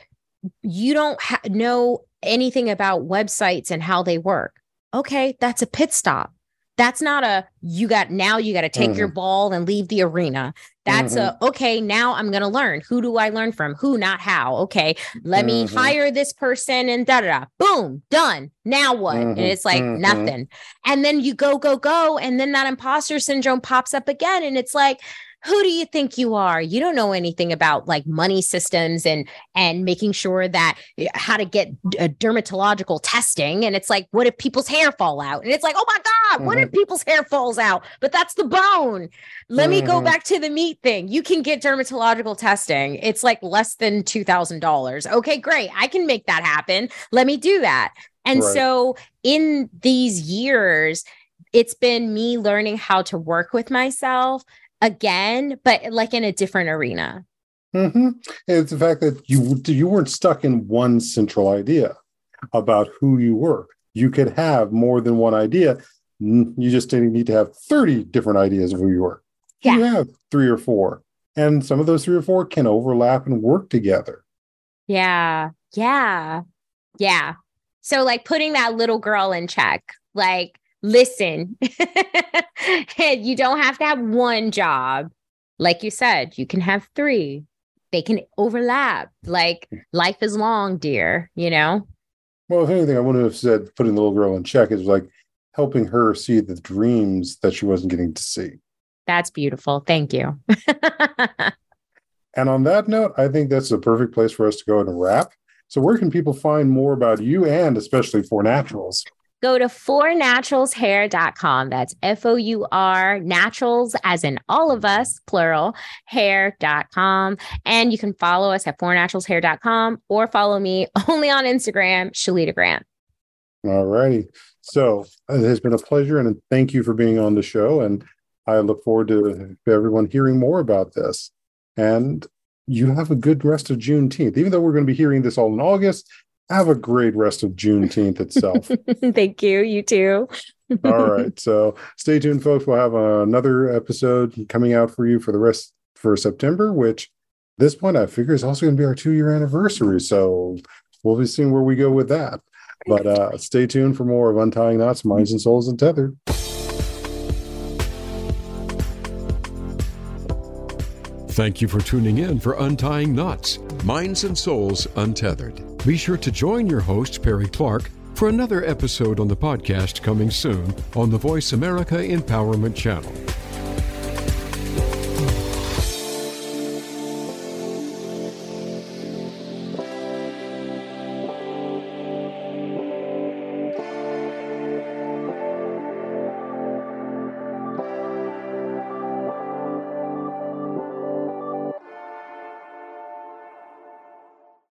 you don't ha- know anything about websites and how they work. Okay that's a pit stop that's not a you got now you got to take mm-hmm. your ball and leave the arena that's mm-hmm. a okay now i'm going to learn who do i learn from who not how okay let mm-hmm. me hire this person and da da da boom done now what and mm-hmm. it's like mm-hmm. nothing and then you go go go and then that imposter syndrome pops up again and it's like who do you think you are you don't know anything about like money systems and and making sure that eh, how to get a dermatological testing and it's like what if people's hair fall out and it's like oh my god mm-hmm. what if mm-hmm. people's hair falls out but that's the bone let mm-hmm. me go mm-hmm. back to the meat thing you can get dermatological testing it's like less than $2000 okay great i can make that happen let me do that and right. so in these years it's been me learning how to work with myself again, but like in a different arena. Mm-hmm. It's the fact that you you weren't stuck in one central idea about who you were. You could have more than one idea. You just didn't need to have 30 different ideas of who you were. Yeah. You have three or four. And some of those three or four can overlap and work together. Yeah. Yeah. Yeah. So like putting that little girl in check, like listen, you don't have to have one job. Like you said, you can have three. They can overlap. Like life is long, dear, you know? Well, if anything, I wouldn't have said putting the little girl in check is like helping her see the dreams that she wasn't getting to see. That's beautiful. Thank you. and on that note, I think that's a perfect place for us to go and wrap. So, where can people find more about you and especially Four Naturals? Go to fournaturalshair.com. That's F O U R naturals, as in all of us, plural, hair.com. And you can follow us at fournaturalshair.com or follow me only on Instagram, Shalita Grant. All righty. So uh, it has been a pleasure and thank you for being on the show. And I look forward to everyone hearing more about this. And you have a good rest of Juneteenth. Even though we're going to be hearing this all in August, have a great rest of Juneteenth itself. Thank you. You too. All right. So stay tuned, folks. We'll have another episode coming out for you for the rest for September, which this point I figure is also going to be our two year anniversary. So we'll be seeing where we go with that. But uh, stay tuned for more of Untying Knots, Minds and Souls Untethered. Thank you for tuning in for Untying Knots, Minds and Souls Untethered. Be sure to join your host, Perry Clark, for another episode on the podcast coming soon on the Voice America Empowerment Channel.